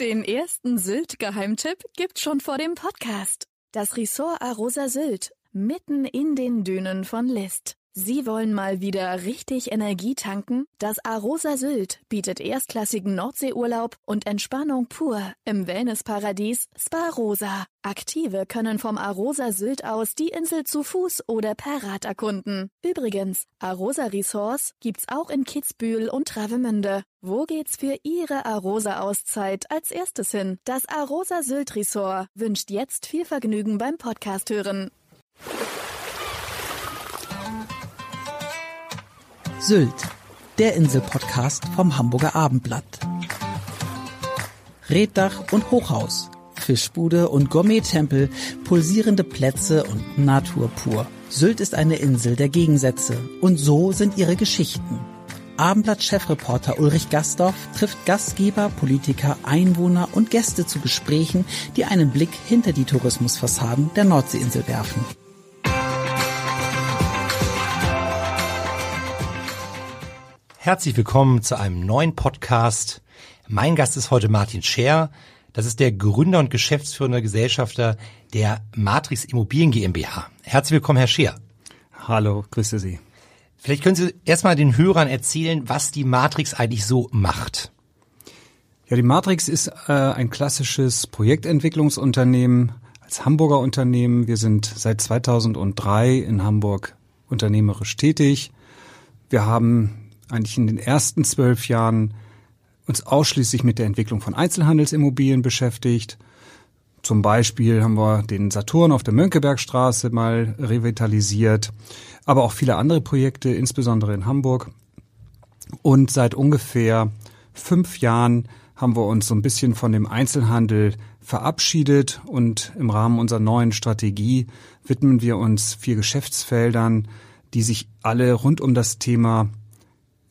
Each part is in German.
Den ersten Sylt-Geheimtipp gibt's schon vor dem Podcast. Das Ressort Arosa Sylt, mitten in den Dünen von List. Sie wollen mal wieder richtig Energie tanken? Das Arosa Sylt bietet erstklassigen Nordseeurlaub und Entspannung pur im Wellnessparadies Spa Rosa. Aktive können vom Arosa Sylt aus die Insel zu Fuß oder per Rad erkunden. Übrigens, Arosa Resorts gibt's auch in Kitzbühel und Travemünde. Wo geht's für Ihre Arosa-Auszeit als erstes hin? Das Arosa Sylt Resort wünscht jetzt viel Vergnügen beim Podcast hören. Sylt, der Inselpodcast vom Hamburger Abendblatt. Reddach und Hochhaus, Fischbude und Gourmet-Tempel, pulsierende Plätze und Natur pur. Sylt ist eine Insel der Gegensätze und so sind ihre Geschichten. Abendblatt-Chefreporter Ulrich Gastorf trifft Gastgeber, Politiker, Einwohner und Gäste zu Gesprächen, die einen Blick hinter die Tourismusfassaden der Nordseeinsel werfen. Herzlich willkommen zu einem neuen Podcast. Mein Gast ist heute Martin Scher. Das ist der Gründer und geschäftsführende Gesellschafter der Matrix Immobilien GmbH. Herzlich willkommen, Herr Scher. Hallo, grüße Sie. Vielleicht können Sie erstmal den Hörern erzählen, was die Matrix eigentlich so macht. Ja, die Matrix ist äh, ein klassisches Projektentwicklungsunternehmen als Hamburger Unternehmen. Wir sind seit 2003 in Hamburg unternehmerisch tätig. Wir haben eigentlich in den ersten zwölf Jahren uns ausschließlich mit der Entwicklung von Einzelhandelsimmobilien beschäftigt. Zum Beispiel haben wir den Saturn auf der Mönckebergstraße mal revitalisiert, aber auch viele andere Projekte, insbesondere in Hamburg. Und seit ungefähr fünf Jahren haben wir uns so ein bisschen von dem Einzelhandel verabschiedet und im Rahmen unserer neuen Strategie widmen wir uns vier Geschäftsfeldern, die sich alle rund um das Thema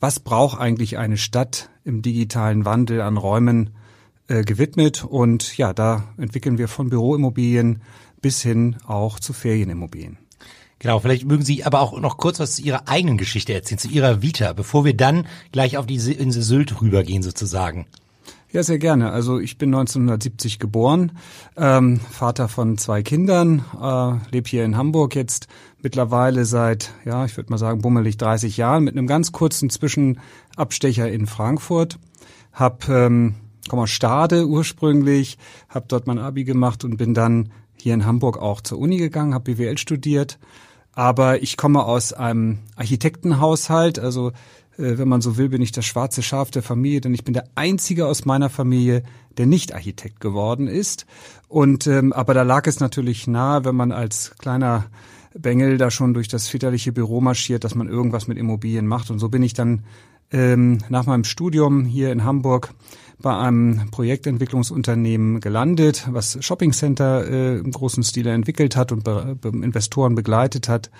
was braucht eigentlich eine Stadt im digitalen Wandel an Räumen äh, gewidmet. Und ja, da entwickeln wir von Büroimmobilien bis hin auch zu Ferienimmobilien. Genau, vielleicht mögen Sie aber auch noch kurz was zu Ihrer eigenen Geschichte erzählen, zu Ihrer Vita, bevor wir dann gleich auf die Insel Sylt rübergehen sozusagen. Ja, sehr gerne. Also ich bin 1970 geboren, ähm, Vater von zwei Kindern, äh, lebe hier in Hamburg jetzt mittlerweile seit, ja, ich würde mal sagen, bummelig 30 Jahren mit einem ganz kurzen Zwischenabstecher in Frankfurt. Hab, ähm, komme aus Stade ursprünglich, habe dort mein Abi gemacht und bin dann hier in Hamburg auch zur Uni gegangen, habe BWL studiert. Aber ich komme aus einem Architektenhaushalt, also äh, wenn man so will, bin ich das schwarze Schaf der Familie, denn ich bin der einzige aus meiner Familie, der nicht Architekt geworden ist. Und ähm, aber da lag es natürlich nahe, wenn man als kleiner Bengel da schon durch das väterliche Büro marschiert, dass man irgendwas mit Immobilien macht. Und so bin ich dann ähm, nach meinem Studium hier in Hamburg bei einem Projektentwicklungsunternehmen gelandet, was Shoppingcenter äh, im großen Stile entwickelt hat und be Investoren begleitet hat.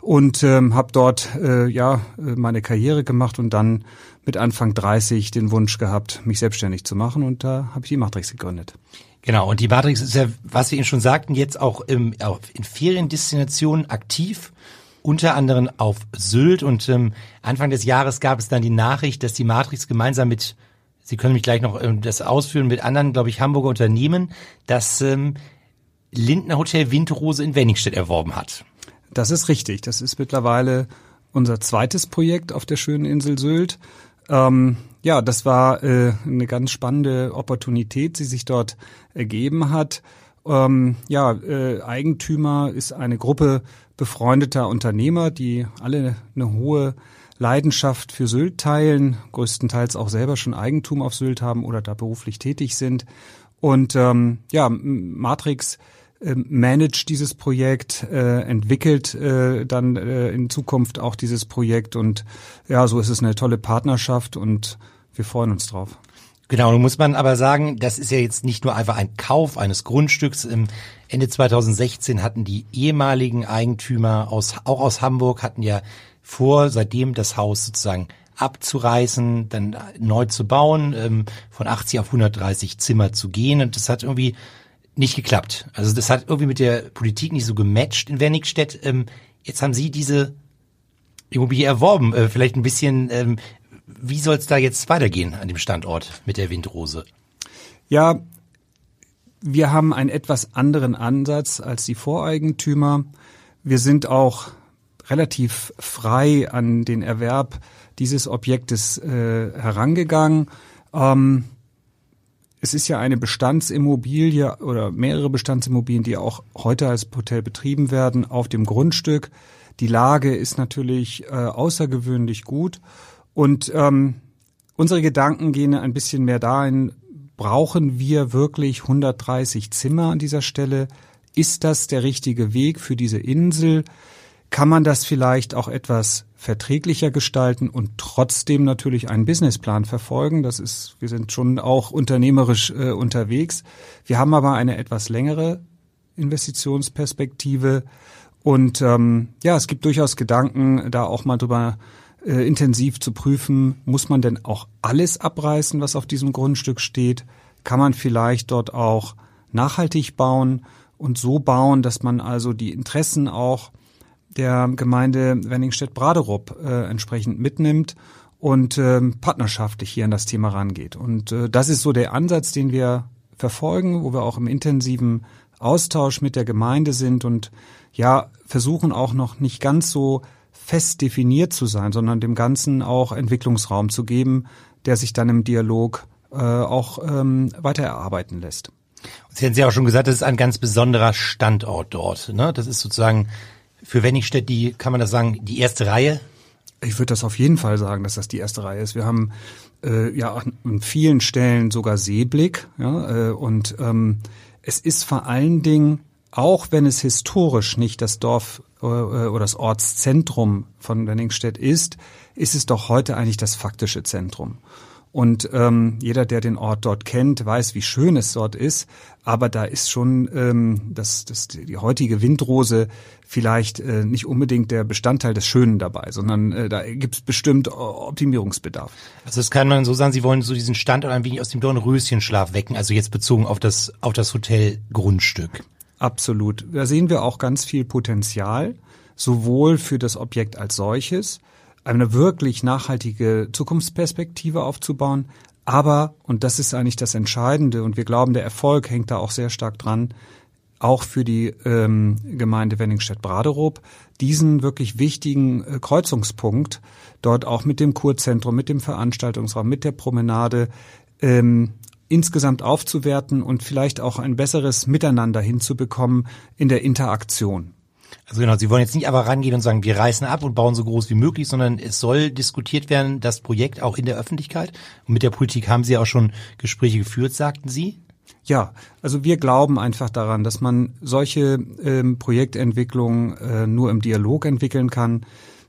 Und ähm, habe dort äh, ja meine Karriere gemacht und dann mit Anfang 30 den Wunsch gehabt, mich selbstständig zu machen. Und da habe ich die Matrix gegründet. Genau, und die Matrix ist ja, was wir Ihnen schon sagten, jetzt auch, im, auch in Feriendestinationen aktiv, unter anderem auf Sylt. Und ähm, Anfang des Jahres gab es dann die Nachricht, dass die Matrix gemeinsam mit, Sie können mich gleich noch ähm, das ausführen, mit anderen, glaube ich, Hamburger Unternehmen, das ähm, Lindner Hotel Winterrose in Wenningstedt erworben hat. Das ist richtig. Das ist mittlerweile unser zweites Projekt auf der schönen Insel Sylt. Ähm, ja, das war äh, eine ganz spannende Opportunität, die sich dort ergeben hat. Ähm, ja, äh, Eigentümer ist eine Gruppe befreundeter Unternehmer, die alle eine hohe Leidenschaft für Sylt teilen, größtenteils auch selber schon Eigentum auf Sylt haben oder da beruflich tätig sind. Und ähm, ja, Matrix äh, managt dieses Projekt, äh, entwickelt äh, dann äh, in Zukunft auch dieses Projekt und ja, so ist es eine tolle Partnerschaft und wir freuen uns drauf. Genau, nun muss man aber sagen, das ist ja jetzt nicht nur einfach ein Kauf eines Grundstücks. Ende 2016 hatten die ehemaligen Eigentümer aus, auch aus Hamburg, hatten ja vor, seitdem das Haus sozusagen abzureißen, dann neu zu bauen, ähm, von 80 auf 130 Zimmer zu gehen. Und das hat irgendwie nicht geklappt. Also das hat irgendwie mit der Politik nicht so gematcht in Wernickstedt. Ähm, jetzt haben Sie diese Immobilie erworben. Äh, vielleicht ein bisschen, ähm, wie soll es da jetzt weitergehen an dem Standort mit der Windrose? Ja, wir haben einen etwas anderen Ansatz als die Voreigentümer. Wir sind auch relativ frei an den Erwerb dieses Objektes äh, herangegangen. Ähm, es ist ja eine Bestandsimmobilie oder mehrere Bestandsimmobilien, die auch heute als Hotel betrieben werden, auf dem Grundstück. Die Lage ist natürlich äh, außergewöhnlich gut und ähm, unsere Gedanken gehen ein bisschen mehr dahin, brauchen wir wirklich 130 Zimmer an dieser Stelle? Ist das der richtige Weg für diese Insel? Kann man das vielleicht auch etwas verträglicher gestalten und trotzdem natürlich einen Businessplan verfolgen? Das ist, wir sind schon auch unternehmerisch äh, unterwegs. Wir haben aber eine etwas längere Investitionsperspektive und ähm, ja, es gibt durchaus Gedanken, da auch mal drüber äh, intensiv zu prüfen, muss man denn auch alles abreißen, was auf diesem Grundstück steht? Kann man vielleicht dort auch nachhaltig bauen und so bauen, dass man also die Interessen auch der Gemeinde Wenningstedt-Braderup äh, entsprechend mitnimmt und äh, partnerschaftlich hier an das Thema rangeht. Und äh, das ist so der Ansatz, den wir verfolgen, wo wir auch im intensiven Austausch mit der Gemeinde sind und ja, versuchen auch noch nicht ganz so fest definiert zu sein, sondern dem Ganzen auch Entwicklungsraum zu geben, der sich dann im Dialog äh, auch ähm, weiter erarbeiten lässt. Sie haben ja auch schon gesagt, das ist ein ganz besonderer Standort dort. Ne? Das ist sozusagen für Wenningstedt die, kann man das sagen, die erste Reihe? Ich würde das auf jeden Fall sagen, dass das die erste Reihe ist. Wir haben äh, ja an vielen Stellen sogar Seeblick ja, äh, und ähm, es ist vor allen Dingen auch wenn es historisch nicht das Dorf oder das Ortszentrum von Wenningstedt ist, ist es doch heute eigentlich das faktische Zentrum. Und ähm, jeder, der den Ort dort kennt, weiß, wie schön es dort ist. Aber da ist schon ähm, das, das, die heutige Windrose vielleicht äh, nicht unbedingt der Bestandteil des Schönen dabei, sondern äh, da gibt es bestimmt Optimierungsbedarf. Also das kann man so sagen, Sie wollen so diesen Standort ein wenig aus dem Dornröschenschlaf wecken, also jetzt bezogen auf das, auf das Hotelgrundstück. Absolut. Da sehen wir auch ganz viel Potenzial, sowohl für das Objekt als solches, eine wirklich nachhaltige Zukunftsperspektive aufzubauen, aber, und das ist eigentlich das Entscheidende, und wir glauben, der Erfolg hängt da auch sehr stark dran, auch für die ähm, Gemeinde Wenningstedt-Braderup, diesen wirklich wichtigen äh, Kreuzungspunkt dort auch mit dem Kurzentrum, mit dem Veranstaltungsraum, mit der Promenade ähm, insgesamt aufzuwerten und vielleicht auch ein besseres Miteinander hinzubekommen in der Interaktion. Also genau, Sie wollen jetzt nicht aber rangehen und sagen, wir reißen ab und bauen so groß wie möglich, sondern es soll diskutiert werden, das Projekt auch in der Öffentlichkeit. Und mit der Politik haben Sie auch schon Gespräche geführt, sagten Sie? Ja, also wir glauben einfach daran, dass man solche ähm, Projektentwicklungen äh, nur im Dialog entwickeln kann.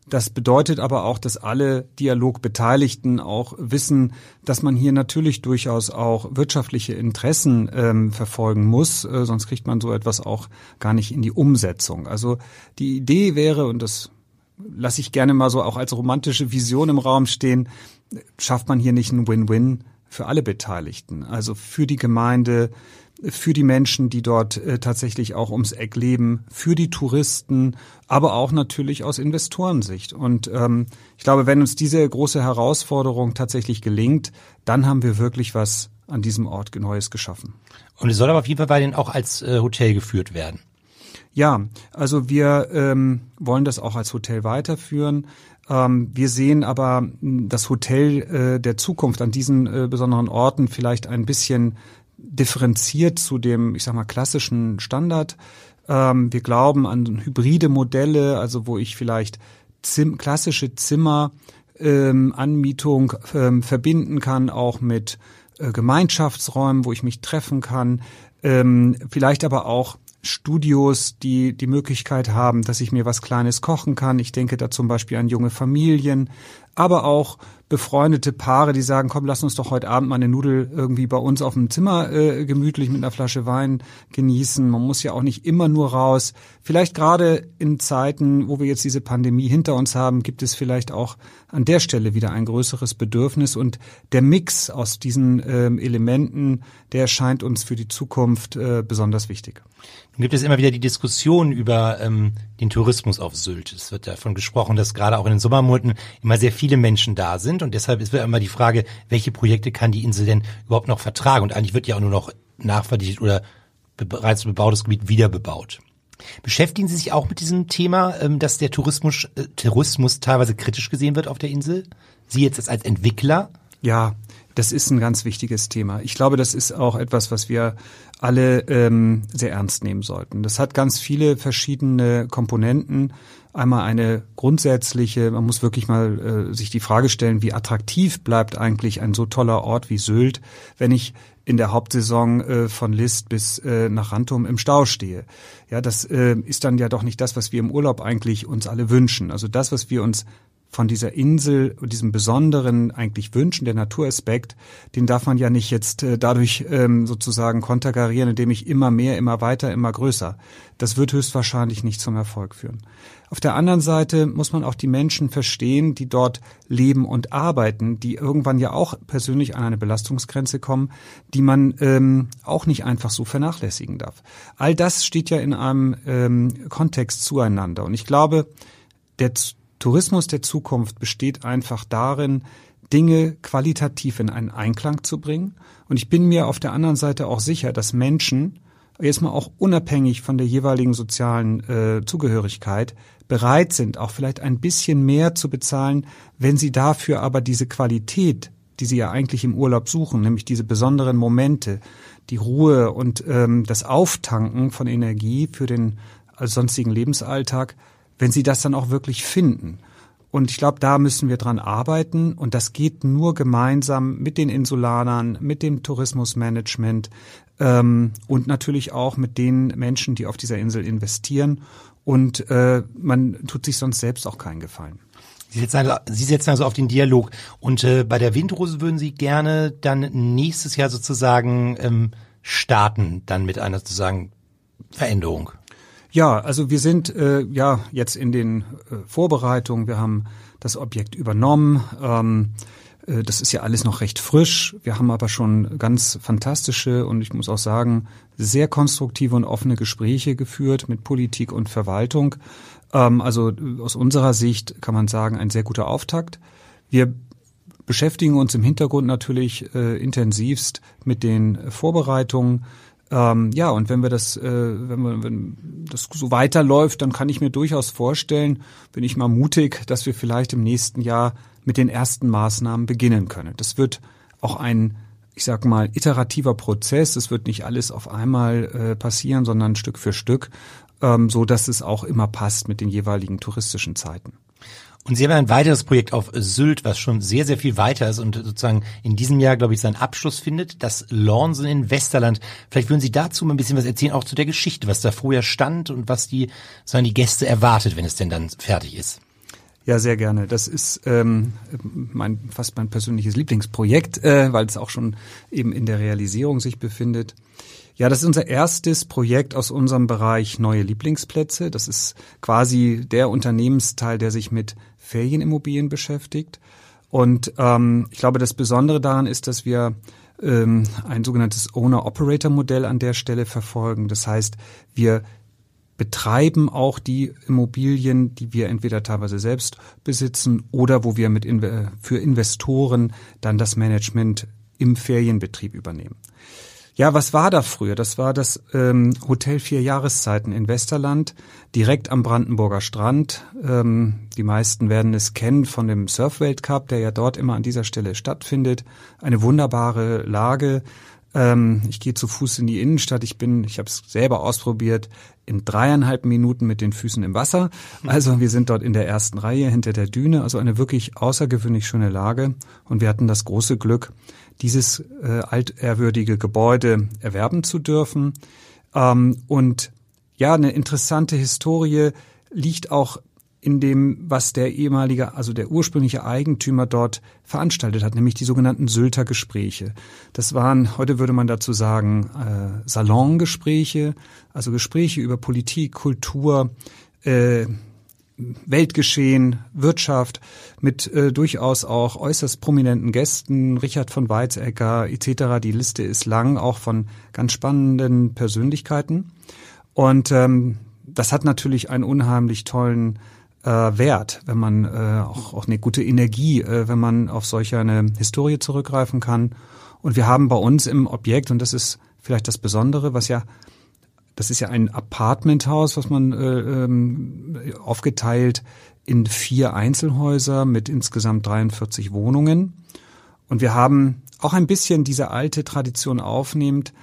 Das bedeutet aber auch, dass alle Dialogbeteiligten auch wissen, dass man hier natürlich durchaus auch wirtschaftliche Interessen ähm, verfolgen muss, äh, sonst kriegt man so etwas auch gar nicht in die Umsetzung. Also die Idee wäre, und das lasse ich gerne mal so auch als romantische Vision im Raum stehen, schafft man hier nicht ein Win-Win für alle Beteiligten, also für die Gemeinde, für die Menschen, die dort äh, tatsächlich auch ums Eck leben, für die Touristen, aber auch natürlich aus Investorensicht. Und ähm, ich glaube, wenn uns diese große Herausforderung tatsächlich gelingt, dann haben wir wirklich was an diesem Ort Neues geschaffen. Und es soll aber auf jeden Fall weiterhin auch als äh, Hotel geführt werden. Ja, also wir ähm, wollen das auch als Hotel weiterführen. Ähm, wir sehen aber das Hotel äh, der Zukunft an diesen äh, besonderen Orten vielleicht ein bisschen differenziert zu dem, ich sag mal, klassischen Standard. Ähm, wir glauben an hybride Modelle, also wo ich vielleicht Zim klassische Zimmer ähm, Anmietung ähm, verbinden kann, auch mit äh, Gemeinschaftsräumen, wo ich mich treffen kann, ähm, vielleicht aber auch Studios, die die Möglichkeit haben, dass ich mir was Kleines kochen kann. Ich denke da zum Beispiel an junge Familien, aber auch befreundete Paare, die sagen, komm, lass uns doch heute Abend mal eine Nudel irgendwie bei uns auf dem Zimmer äh, gemütlich mit einer Flasche Wein genießen. Man muss ja auch nicht immer nur raus. Vielleicht gerade in Zeiten, wo wir jetzt diese Pandemie hinter uns haben, gibt es vielleicht auch an der Stelle wieder ein größeres Bedürfnis und der Mix aus diesen ähm, Elementen, der scheint uns für die Zukunft äh, besonders wichtig. Nun gibt es immer wieder die Diskussion über ähm, den Tourismus auf Sylt. Es wird davon gesprochen, dass gerade auch in den Sommermonaten immer sehr viele Menschen da sind und deshalb ist immer die Frage, welche Projekte kann die Insel denn überhaupt noch vertragen? Und eigentlich wird ja auch nur noch nachverdichtet oder bereits bebautes Gebiet wieder bebaut. Beschäftigen Sie sich auch mit diesem Thema, ähm, dass der Tourismus, äh, Tourismus teilweise kritisch gesehen wird auf der Insel? Sie jetzt als Entwickler? Ja, das ist ein ganz wichtiges Thema. Ich glaube, das ist auch etwas, was wir alle ähm, sehr ernst nehmen sollten. Das hat ganz viele verschiedene Komponenten. Einmal eine grundsätzliche, man muss wirklich mal äh, sich die Frage stellen, wie attraktiv bleibt eigentlich ein so toller Ort wie Sylt, wenn ich in der Hauptsaison äh, von List bis äh, nach Rantum im Stau stehe. Ja, das äh, ist dann ja doch nicht das, was wir im Urlaub eigentlich uns alle wünschen. Also das, was wir uns von dieser Insel und diesem besonderen eigentlich wünschen, der Naturaspekt, den darf man ja nicht jetzt äh, dadurch ähm, sozusagen konterkarieren, indem ich immer mehr, immer weiter, immer größer. Das wird höchstwahrscheinlich nicht zum Erfolg führen. Auf der anderen Seite muss man auch die Menschen verstehen, die dort leben und arbeiten, die irgendwann ja auch persönlich an eine Belastungsgrenze kommen, die man ähm, auch nicht einfach so vernachlässigen darf. All das steht ja in einem ähm, Kontext zueinander. Und ich glaube, der Tourismus der Zukunft besteht einfach darin, Dinge qualitativ in einen Einklang zu bringen. Und ich bin mir auf der anderen Seite auch sicher, dass Menschen, jetzt mal auch unabhängig von der jeweiligen sozialen äh, Zugehörigkeit, bereit sind, auch vielleicht ein bisschen mehr zu bezahlen, wenn sie dafür aber diese Qualität, die sie ja eigentlich im Urlaub suchen, nämlich diese besonderen Momente, die Ruhe und ähm, das Auftanken von Energie für den sonstigen Lebensalltag, wenn sie das dann auch wirklich finden. Und ich glaube, da müssen wir dran arbeiten. Und das geht nur gemeinsam mit den Insulanern, mit dem Tourismusmanagement ähm, und natürlich auch mit den Menschen, die auf dieser Insel investieren. Und äh, man tut sich sonst selbst auch keinen Gefallen. Sie setzen, also, Sie setzen also auf den Dialog. Und äh, bei der Windrose würden Sie gerne dann nächstes Jahr sozusagen ähm, starten, dann mit einer sozusagen Veränderung. Ja, also wir sind äh, ja jetzt in den äh, Vorbereitungen. Wir haben das Objekt übernommen. Ähm, äh, das ist ja alles noch recht frisch. Wir haben aber schon ganz fantastische und ich muss auch sagen, sehr konstruktive und offene Gespräche geführt mit Politik und Verwaltung. Ähm, also aus unserer Sicht kann man sagen, ein sehr guter Auftakt. Wir beschäftigen uns im Hintergrund natürlich äh, intensivst mit den Vorbereitungen. Ähm, ja, und wenn wir das, äh, wenn, wir, wenn das so weiterläuft, dann kann ich mir durchaus vorstellen, bin ich mal mutig, dass wir vielleicht im nächsten Jahr mit den ersten Maßnahmen beginnen können. Das wird auch ein, ich sag mal, iterativer Prozess. Es wird nicht alles auf einmal äh, passieren, sondern Stück für Stück, ähm, so dass es auch immer passt mit den jeweiligen touristischen Zeiten. Und Sie haben ein weiteres Projekt auf Sylt, was schon sehr, sehr viel weiter ist und sozusagen in diesem Jahr, glaube ich, seinen Abschluss findet, das Lornsen in Westerland. Vielleicht würden Sie dazu mal ein bisschen was erzählen, auch zu der Geschichte, was da vorher stand und was die, sondern die Gäste erwartet, wenn es denn dann fertig ist. Ja, sehr gerne. Das ist ähm, mein fast mein persönliches Lieblingsprojekt, äh, weil es auch schon eben in der Realisierung sich befindet. Ja, das ist unser erstes Projekt aus unserem Bereich neue Lieblingsplätze. Das ist quasi der Unternehmensteil, der sich mit Ferienimmobilien beschäftigt. Und ähm, ich glaube, das Besondere daran ist, dass wir ähm, ein sogenanntes Owner-Operator-Modell an der Stelle verfolgen. Das heißt, wir betreiben auch die Immobilien, die wir entweder teilweise selbst besitzen oder wo wir mit für Investoren dann das Management im Ferienbetrieb übernehmen. Ja, was war da früher? Das war das ähm, Hotel Vier Jahreszeiten in Westerland, direkt am Brandenburger Strand. Ähm, die meisten werden es kennen von dem Surfweltcup, der ja dort immer an dieser Stelle stattfindet. Eine wunderbare Lage. Ähm, ich gehe zu Fuß in die Innenstadt. Ich bin, ich habe es selber ausprobiert, in dreieinhalb Minuten mit den Füßen im Wasser. Also wir sind dort in der ersten Reihe hinter der Düne. Also eine wirklich außergewöhnlich schöne Lage. Und wir hatten das große Glück, dieses äh, altehrwürdige Gebäude erwerben zu dürfen. Ähm, und ja, eine interessante Historie liegt auch in dem, was der ehemalige, also der ursprüngliche Eigentümer dort veranstaltet hat, nämlich die sogenannten Sylter Gespräche. Das waren, heute würde man dazu sagen, äh, Salongespräche, also Gespräche über Politik, Kultur, äh, Weltgeschehen, Wirtschaft mit äh, durchaus auch äußerst prominenten Gästen, Richard von Weizsäcker etc. Die Liste ist lang, auch von ganz spannenden Persönlichkeiten. Und ähm, das hat natürlich einen unheimlich tollen äh, wert, wenn man äh, auch, auch eine gute Energie, äh, wenn man auf solch eine Historie zurückgreifen kann. Und wir haben bei uns im Objekt, und das ist vielleicht das Besondere, was ja, das ist ja ein Apartmenthaus, was man äh, ähm, aufgeteilt in vier Einzelhäuser mit insgesamt 43 Wohnungen. Und wir haben auch ein bisschen diese alte Tradition aufnehmend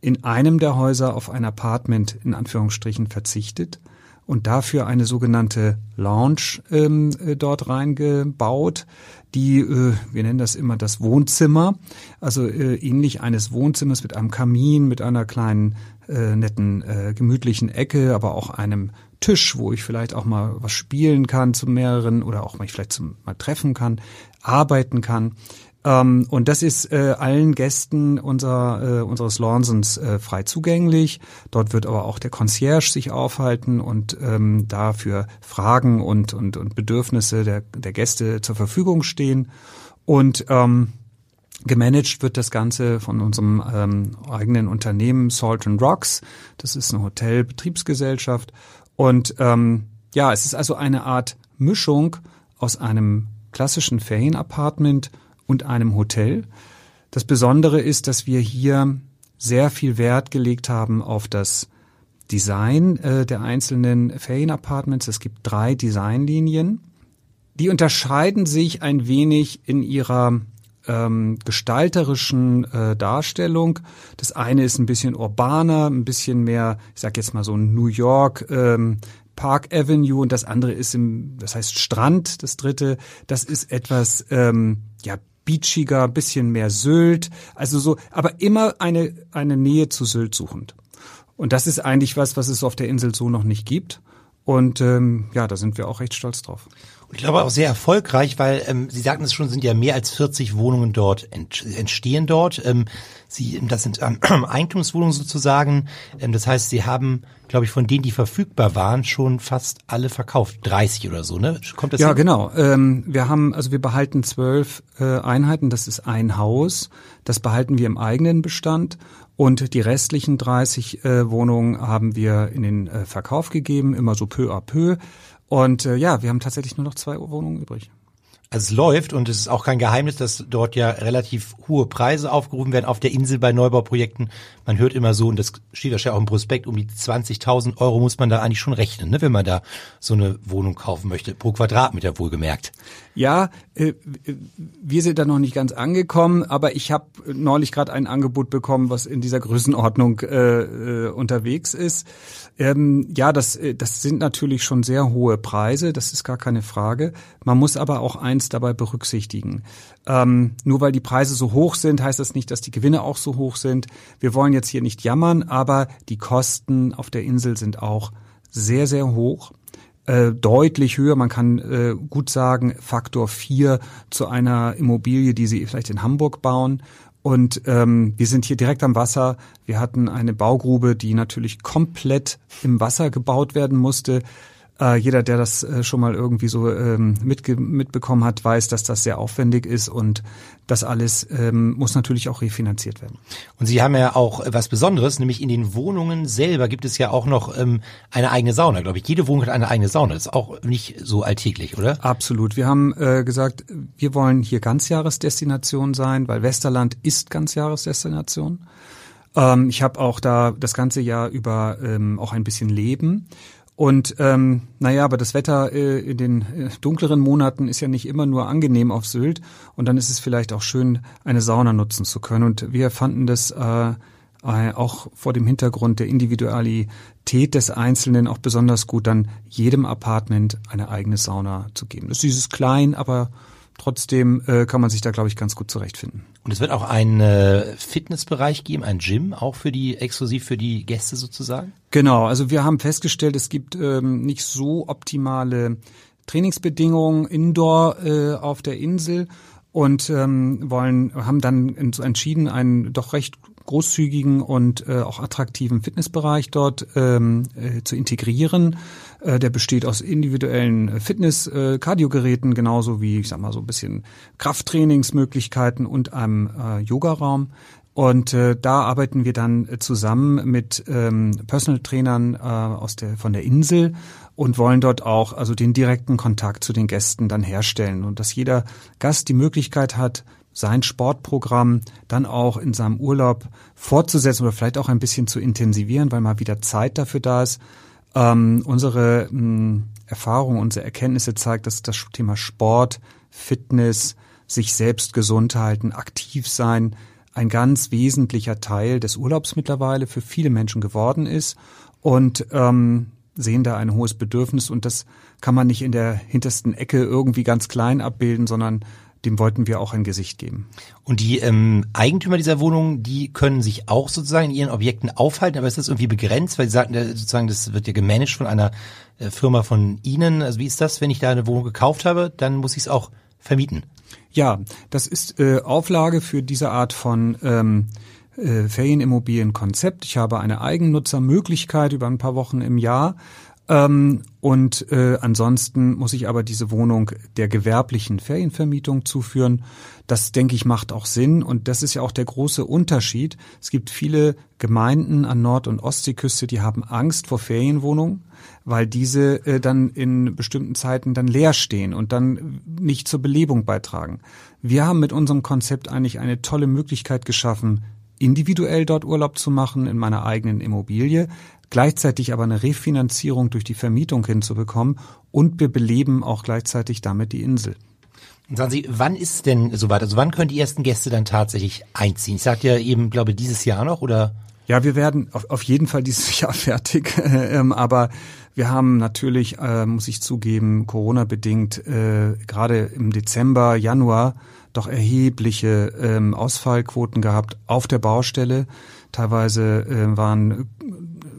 in einem der Häuser auf ein Apartment in Anführungsstrichen verzichtet und dafür eine sogenannte Lounge ähm, äh, dort reingebaut, die, äh, wir nennen das immer das Wohnzimmer, also äh, ähnlich eines Wohnzimmers mit einem Kamin, mit einer kleinen äh, netten äh, gemütlichen Ecke, aber auch einem Tisch, wo ich vielleicht auch mal was spielen kann zu mehreren oder auch mich vielleicht zum, mal treffen kann, arbeiten kann. Ähm, und das ist äh, allen Gästen unser, äh, unseres Lawnsons äh, frei zugänglich. Dort wird aber auch der Concierge sich aufhalten und ähm, dafür Fragen und, und, und Bedürfnisse der, der Gäste zur Verfügung stehen. Und ähm, Gemanagt wird das Ganze von unserem ähm, eigenen Unternehmen Salt and Rocks. Das ist eine Hotelbetriebsgesellschaft. Und ähm, ja, es ist also eine Art Mischung aus einem klassischen Ferienapartment und einem Hotel. Das Besondere ist, dass wir hier sehr viel Wert gelegt haben auf das Design äh, der einzelnen Ferienapartments. Es gibt drei Designlinien. Die unterscheiden sich ein wenig in ihrer ähm, gestalterischen äh, Darstellung. Das eine ist ein bisschen urbaner, ein bisschen mehr, ich sag jetzt mal so New York ähm, Park Avenue und das andere ist im, das heißt Strand, das dritte, das ist etwas ähm, ja beachiger, bisschen mehr Sylt, also so, aber immer eine, eine Nähe zu Sylt suchend. Und das ist eigentlich was, was es auf der Insel so noch nicht gibt. Und ähm, ja, da sind wir auch recht stolz drauf. Und ich glaube auch sehr erfolgreich, weil ähm, Sie sagten es schon, sind ja mehr als 40 Wohnungen dort ent, entstehen dort. Ähm, Sie, das sind ähm, Eigentumswohnungen sozusagen. Ähm, das heißt, Sie haben, glaube ich, von denen, die verfügbar waren, schon fast alle verkauft. 30 oder so, ne? Kommt das? Ja, hin? genau. Ähm, wir haben, also wir behalten zwölf äh, Einheiten. Das ist ein Haus. Das behalten wir im eigenen Bestand. Und die restlichen 30 äh, Wohnungen haben wir in den äh, Verkauf gegeben, immer so peu à peu. Und äh, ja, wir haben tatsächlich nur noch zwei Wohnungen übrig. Es läuft und es ist auch kein Geheimnis, dass dort ja relativ hohe Preise aufgerufen werden auf der Insel bei Neubauprojekten. Man hört immer so, und das steht ja auch im Prospekt, um die 20.000 Euro muss man da eigentlich schon rechnen, ne, wenn man da so eine Wohnung kaufen möchte, pro Quadratmeter wohlgemerkt. Ja, äh, wir sind da noch nicht ganz angekommen, aber ich habe neulich gerade ein Angebot bekommen, was in dieser Größenordnung äh, äh, unterwegs ist. Ähm, ja, das, äh, das sind natürlich schon sehr hohe Preise, das ist gar keine Frage. Man muss aber auch eins dabei berücksichtigen. Ähm, nur weil die Preise so hoch sind, heißt das nicht, dass die Gewinne auch so hoch sind. Wir wollen jetzt hier nicht jammern, aber die Kosten auf der Insel sind auch sehr, sehr hoch äh, deutlich höher. Man kann äh, gut sagen, Faktor 4 zu einer Immobilie, die Sie vielleicht in Hamburg bauen. Und ähm, wir sind hier direkt am Wasser. Wir hatten eine Baugrube, die natürlich komplett im Wasser gebaut werden musste. Äh, jeder, der das äh, schon mal irgendwie so ähm, mitge mitbekommen hat, weiß, dass das sehr aufwendig ist und das alles ähm, muss natürlich auch refinanziert werden. Und Sie haben ja auch was Besonderes, nämlich in den Wohnungen selber gibt es ja auch noch ähm, eine eigene Sauna, glaube ich. Jede Wohnung hat eine eigene Sauna. Das ist auch nicht so alltäglich, oder? Absolut. Wir haben äh, gesagt, wir wollen hier Ganzjahresdestination sein, weil Westerland ist Ganzjahresdestination. Ähm, ich habe auch da das ganze Jahr über ähm, auch ein bisschen Leben. Und ähm, naja, aber das Wetter äh, in den äh, dunkleren Monaten ist ja nicht immer nur angenehm auf Sylt. Und dann ist es vielleicht auch schön, eine Sauna nutzen zu können. Und wir fanden das äh, äh, auch vor dem Hintergrund der Individualität des Einzelnen auch besonders gut, dann jedem Apartment eine eigene Sauna zu geben. Das ist klein, aber trotzdem äh, kann man sich da, glaube ich, ganz gut zurechtfinden. Und es wird auch einen äh, Fitnessbereich geben, ein Gym, auch für die, exklusiv für die Gäste sozusagen? Genau, also wir haben festgestellt, es gibt ähm, nicht so optimale Trainingsbedingungen indoor äh, auf der Insel und ähm, wollen, haben dann entschieden, einen doch recht großzügigen und äh, auch attraktiven Fitnessbereich dort ähm, äh, zu integrieren. Äh, der besteht aus individuellen Fitness-Kardiogeräten, äh, genauso wie, ich sag mal, so ein bisschen Krafttrainingsmöglichkeiten und einem äh, Yogaraum. Und äh, da arbeiten wir dann äh, zusammen mit ähm, Personal Trainern äh, aus der von der Insel und wollen dort auch also den direkten Kontakt zu den Gästen dann herstellen und dass jeder Gast die Möglichkeit hat, sein Sportprogramm dann auch in seinem Urlaub fortzusetzen oder vielleicht auch ein bisschen zu intensivieren, weil mal wieder Zeit dafür da ist. Ähm, unsere mh, hm, Erfahrung, unsere Erkenntnisse zeigt, dass das Thema Sport, Fitness, sich selbst gesund halten, aktiv sein, ein ganz wesentlicher Teil des Urlaubs mittlerweile für viele Menschen geworden ist. Und ähm, sehen da ein hohes Bedürfnis und das kann man nicht in der hintersten Ecke irgendwie ganz klein abbilden, sondern dem wollten wir auch ein Gesicht geben. Und die ähm, Eigentümer dieser Wohnung, die können sich auch sozusagen in ihren Objekten aufhalten, aber ist das irgendwie begrenzt, weil Sie sagten sozusagen, das wird ja gemanagt von einer äh, Firma von Ihnen. Also wie ist das, wenn ich da eine Wohnung gekauft habe, dann muss ich es auch vermieten? Ja, das ist äh, Auflage für diese Art von ähm, äh, Ferienimmobilienkonzept. Ich habe eine Eigennutzermöglichkeit über ein paar Wochen im Jahr. Ähm, und äh, ansonsten muss ich aber diese Wohnung der gewerblichen Ferienvermietung zuführen. Das, denke ich, macht auch Sinn. Und das ist ja auch der große Unterschied. Es gibt viele Gemeinden an Nord- und Ostseeküste, die haben Angst vor Ferienwohnungen, weil diese äh, dann in bestimmten Zeiten dann leer stehen und dann nicht zur Belebung beitragen. Wir haben mit unserem Konzept eigentlich eine tolle Möglichkeit geschaffen, individuell dort Urlaub zu machen in meiner eigenen Immobilie, gleichzeitig aber eine Refinanzierung durch die Vermietung hinzubekommen und wir beleben auch gleichzeitig damit die Insel. Und sagen Sie, wann ist es denn soweit? Also wann können die ersten Gäste dann tatsächlich einziehen? Ich sagte ja eben, glaube dieses Jahr noch oder? Ja, wir werden auf, auf jeden Fall dieses Jahr fertig, ähm, aber wir haben natürlich, äh, muss ich zugeben, Corona-bedingt äh, gerade im Dezember, Januar doch erhebliche ähm, Ausfallquoten gehabt auf der Baustelle. Teilweise äh, waren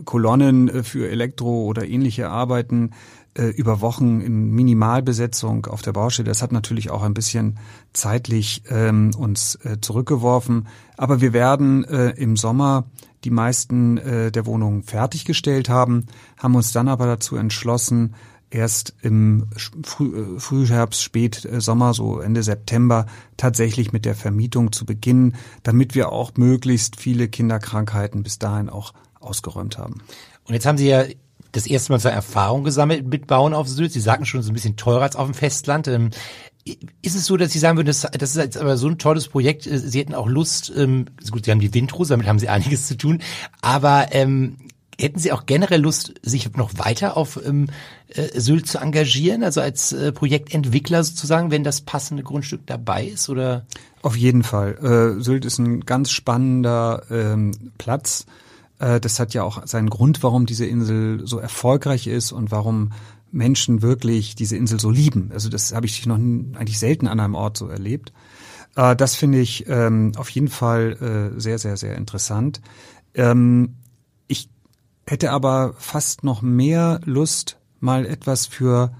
Kolonnen äh, für Elektro oder ähnliche Arbeiten äh, über Wochen in Minimalbesetzung auf der Baustelle. Das hat natürlich auch ein bisschen zeitlich ähm, uns äh, zurückgeworfen. Aber wir werden äh, im Sommer die meisten äh, der Wohnungen fertiggestellt haben, haben uns dann aber dazu entschlossen, erst im Früh, äh, Frühherbst, Spätsommer, so Ende September tatsächlich mit der Vermietung zu beginnen, damit wir auch möglichst viele Kinderkrankheiten bis dahin auch ausgeräumt haben. Und jetzt haben Sie ja das erste Mal so Erfahrung gesammelt mit Bauen auf Sylt. Sie sagten schon, so ein bisschen teurer als auf dem Festland. Ähm, ist es so, dass Sie sagen würden, das, das ist jetzt aber so ein tolles Projekt, äh, Sie hätten auch Lust, ähm, gut, Sie haben die Windrose, damit haben Sie einiges zu tun, aber ähm, hätten Sie auch generell Lust, sich noch weiter auf ähm, äh, Sylt zu engagieren, also als äh, Projektentwickler sozusagen, wenn das passende Grundstück dabei ist, oder? Auf jeden Fall. Äh, Sylt ist ein ganz spannender ähm, Platz das hat ja auch seinen Grund, warum diese Insel so erfolgreich ist und warum Menschen wirklich diese Insel so lieben. Also das habe ich noch eigentlich selten an einem Ort so erlebt. Äh, das finde ich ähm, auf jeden Fall äh, sehr, sehr, sehr interessant. Ähm, ich hätte aber fast noch mehr Lust, mal etwas für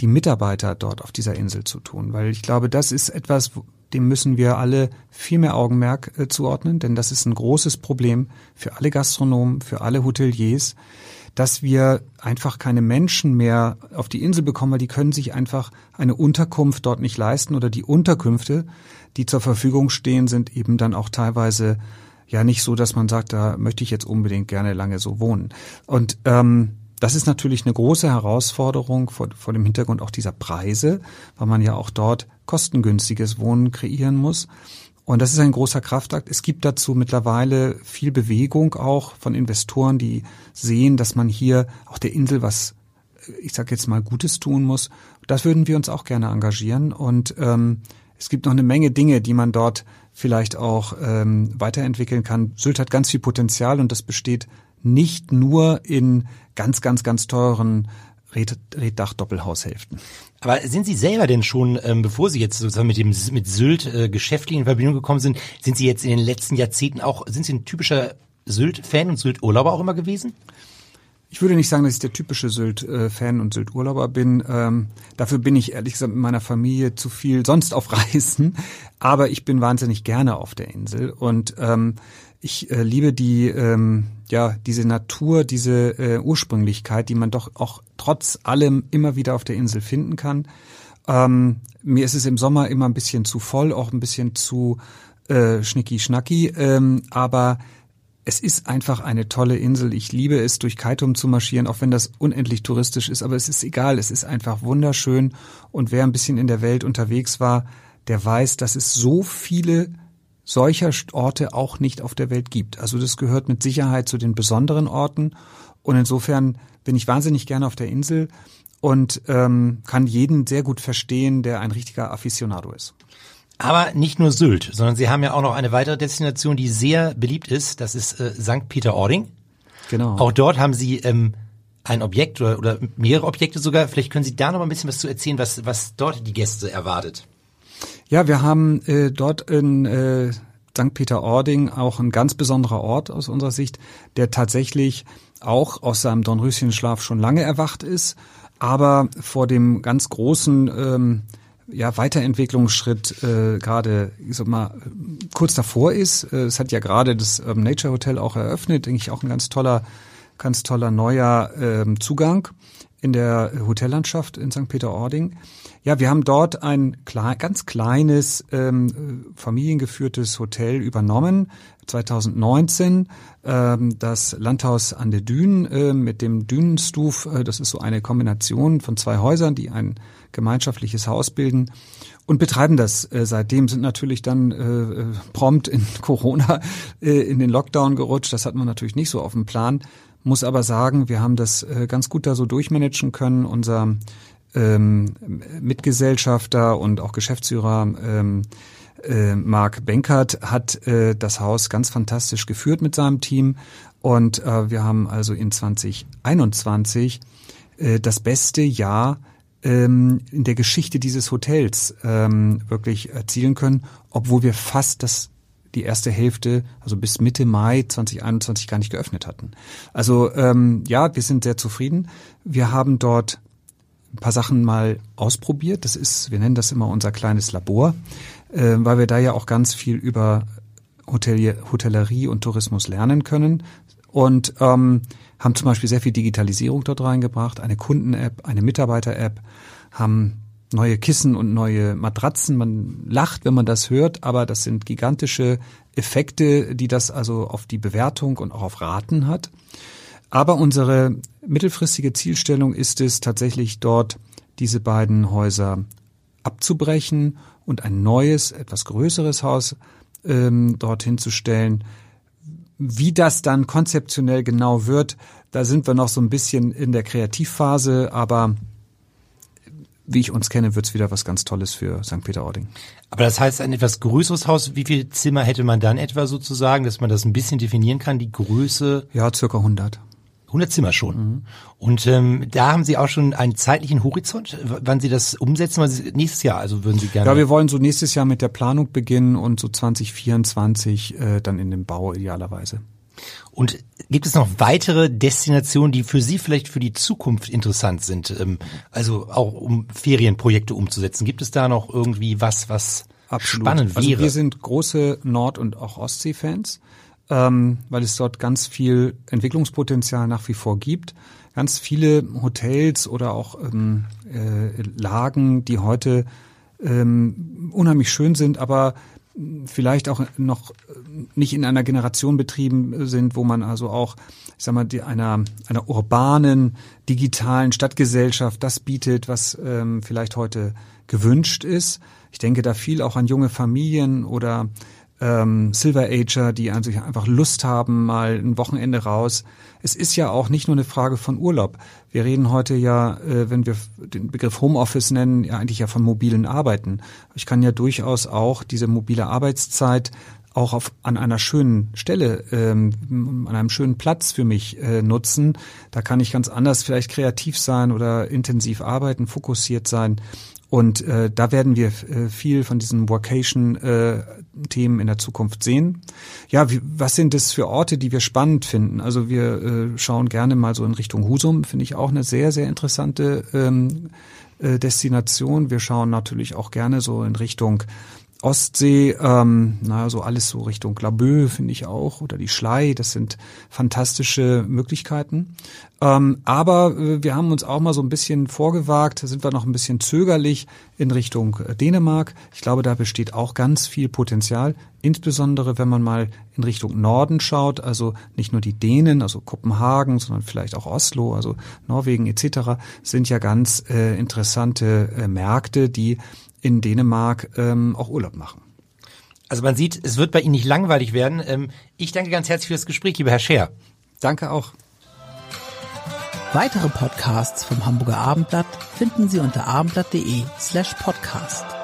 die Mitarbeiter dort auf dieser Insel zu tun, weil ich glaube, das ist etwas, dem müssen wir alle viel mehr Augenmerk äh, zuordnen, denn das ist ein großes Problem für alle Gastronomen, für alle Hoteliers, dass wir einfach keine Menschen mehr auf die Insel bekommen, weil die können sich einfach eine Unterkunft dort nicht leisten oder die Unterkünfte, die zur Verfügung stehen, sind eben dann auch teilweise ja nicht so, dass man sagt, da möchte ich jetzt unbedingt gerne lange so wohnen. Und ähm, das ist natürlich eine große Herausforderung vor, vor dem Hintergrund auch dieser Preise, weil man ja auch dort kostengünstiges Wohnen kreieren muss. Und das ist ein großer Kraftakt. Es gibt dazu mittlerweile viel Bewegung auch von Investoren, die sehen, dass man hier auch der Insel was, ich sage jetzt mal, Gutes tun muss. Das würden wir uns auch gerne engagieren. Und ähm, es gibt noch eine Menge Dinge, die man dort vielleicht auch ähm, weiterentwickeln kann. Sylt hat ganz viel Potenzial und das besteht nicht nur in ganz, ganz, ganz teuren Reddach-Doppelhaushälften. Aber sind Sie selber denn schon, ähm, bevor Sie jetzt sozusagen mit dem mit Sylt äh, geschäftlich in Verbindung gekommen sind, sind Sie jetzt in den letzten Jahrzehnten auch, sind Sie ein typischer Sylt-Fan und Sylt-Urlauber auch immer gewesen? Ich würde nicht sagen, dass ich der typische Sylt-Fan und Sylt-Urlauber bin. Ähm, dafür bin ich ehrlich gesagt mit meiner Familie zu viel sonst auf Reisen. Aber ich bin wahnsinnig gerne auf der Insel und ähm, ich äh, liebe die, ähm, ja, diese Natur, diese äh, Ursprünglichkeit, die man doch auch trotz allem immer wieder auf der Insel finden kann. Ähm, mir ist es im Sommer immer ein bisschen zu voll, auch ein bisschen zu äh, schnicki schnacki, ähm, aber es ist einfach eine tolle Insel. Ich liebe es, durch Kaitum zu marschieren, auch wenn das unendlich touristisch ist. Aber es ist egal, es ist einfach wunderschön. Und wer ein bisschen in der Welt unterwegs war, der weiß, dass es so viele solcher Orte auch nicht auf der Welt gibt. Also das gehört mit Sicherheit zu den besonderen Orten. Und insofern bin ich wahnsinnig gerne auf der Insel und ähm, kann jeden sehr gut verstehen, der ein richtiger Aficionado ist. Aber nicht nur Sylt, sondern Sie haben ja auch noch eine weitere Destination, die sehr beliebt ist. Das ist äh, St. Peter-Ording. Genau. Auch dort haben Sie ähm, ein Objekt oder, oder mehrere Objekte sogar. Vielleicht können Sie da noch mal ein bisschen was zu erzählen, was, was dort die Gäste erwartet. Ja, wir haben äh, dort in äh, St. Peter-Ording auch ein ganz besonderer Ort aus unserer Sicht, der tatsächlich auch aus seinem Dornröschenschlaf schon lange erwacht ist, aber vor dem ganz großen ähm, ja, Weiterentwicklungsschritt äh, gerade, ich sag mal, kurz davor ist. Äh, es hat ja gerade das Urban Nature Hotel auch eröffnet, denke ich, auch ein ganz toller, ganz toller neuer ähm, Zugang in der Hotellandschaft in St. Peter-Ording. Ja, wir haben dort ein ganz kleines ähm, familiengeführtes Hotel übernommen 2019 ähm, das Landhaus an der Dünen äh, mit dem Dünenstuf. Äh, das ist so eine Kombination von zwei Häusern, die ein gemeinschaftliches Haus bilden und betreiben das äh, seitdem, sind natürlich dann äh, prompt in Corona äh, in den Lockdown gerutscht. Das hat man natürlich nicht so auf dem Plan. Muss aber sagen, wir haben das äh, ganz gut da so durchmanagen können. Unser ähm, Mitgesellschafter und auch Geschäftsführer ähm, äh, Marc Benkert hat äh, das Haus ganz fantastisch geführt mit seinem Team und äh, wir haben also in 2021 äh, das beste Jahr ähm, in der Geschichte dieses Hotels ähm, wirklich erzielen können, obwohl wir fast das die erste Hälfte, also bis Mitte Mai 2021 gar nicht geöffnet hatten. Also ähm, ja, wir sind sehr zufrieden. Wir haben dort ein paar Sachen mal ausprobiert. Das ist, wir nennen das immer unser kleines Labor, äh, weil wir da ja auch ganz viel über Hotelier, Hotellerie und Tourismus lernen können. Und ähm, haben zum Beispiel sehr viel Digitalisierung dort reingebracht, eine Kunden-App, eine Mitarbeiter-App, haben neue Kissen und neue Matratzen. Man lacht, wenn man das hört, aber das sind gigantische Effekte, die das also auf die Bewertung und auch auf Raten hat. Aber unsere mittelfristige Zielstellung ist es tatsächlich dort, diese beiden Häuser abzubrechen und ein neues, etwas größeres Haus ähm, dorthin zu stellen, wie das dann konzeptionell genau wird, da sind wir noch so ein bisschen in der Kreativphase, aber wie ich uns kenne, wird's wieder was ganz Tolles für St. Peter-Ording. Aber das heißt, ein etwas größeres Haus, wie viele Zimmer hätte man dann etwa sozusagen, dass man das ein bisschen definieren kann, die Größe? Ja, circa 100. 100 Zimmer schon. Mhm. Und ähm, da haben Sie auch schon einen zeitlichen Horizont, wann Sie das umsetzen? Weil Sie, nächstes Jahr, also würden Sie gerne. Ja, wir wollen so nächstes Jahr mit der Planung beginnen und so 2024 äh, dann in den Bau idealerweise. Und gibt es noch weitere Destinationen, die für Sie vielleicht für die Zukunft interessant sind? Ähm, also auch um Ferienprojekte umzusetzen. Gibt es da noch irgendwie was, was Absolut. spannend wäre? Also wir sind große Nord- und auch Ostsee-Fans ähm, weil es dort ganz viel Entwicklungspotenzial nach wie vor gibt. Ganz viele Hotels oder auch ähm, äh, Lagen, die heute ähm, unheimlich schön sind, aber vielleicht auch noch nicht in einer Generation betrieben sind, wo man also auch, ich sag mal, die, einer, einer urbanen, digitalen Stadtgesellschaft das bietet, was ähm, vielleicht heute gewünscht ist. Ich denke da viel auch an junge Familien oder ähm, Silver Ager, die einfach Lust haben, mal ein Wochenende raus. Es ist ja auch nicht nur eine Frage von Urlaub. Wir reden heute ja, äh, wenn wir den Begriff Homeoffice nennen, ja eigentlich ja von mobilen Arbeiten. Ich kann ja durchaus auch diese mobile Arbeitszeit auch auf, an einer schönen Stelle, ähm, an einem schönen Platz für mich äh, nutzen. Da kann ich ganz anders vielleicht kreativ sein oder intensiv arbeiten, fokussiert sein. Und äh, da werden wir äh, viel von diesen Workation-Themen äh, in der Zukunft sehen. Ja, wie, was sind das für Orte, die wir spannend finden? Also wir äh, schauen gerne mal so in Richtung Husum, finde ich auch eine sehr, sehr interessante ähm, äh, Destination. Wir schauen natürlich auch gerne so in Richtung Ostsee, ähm, na, so alles so Richtung Laboe finde ich auch oder die Schlei, das sind fantastische Möglichkeiten. Ähm, aber äh, wir haben uns auch mal so ein bisschen vorgewagt, sind wir noch ein bisschen zögerlich in Richtung äh, Dänemark. Ich glaube, da besteht auch ganz viel Potenzial, insbesondere wenn man mal in Richtung Norden schaut, also nicht nur die Dänen, also Kopenhagen, sondern vielleicht auch Oslo, also Norwegen etc. sind ja ganz äh, interessante äh, Märkte, die in Dänemark ähm, auch Urlaub machen. Also man sieht, es wird bei Ihnen nicht langweilig werden. Ähm, ich danke ganz herzlich für das Gespräch, lieber Herr Scher. Danke auch. Weitere Podcasts vom Hamburger Abendblatt finden Sie unter abendblatt.de slash podcast.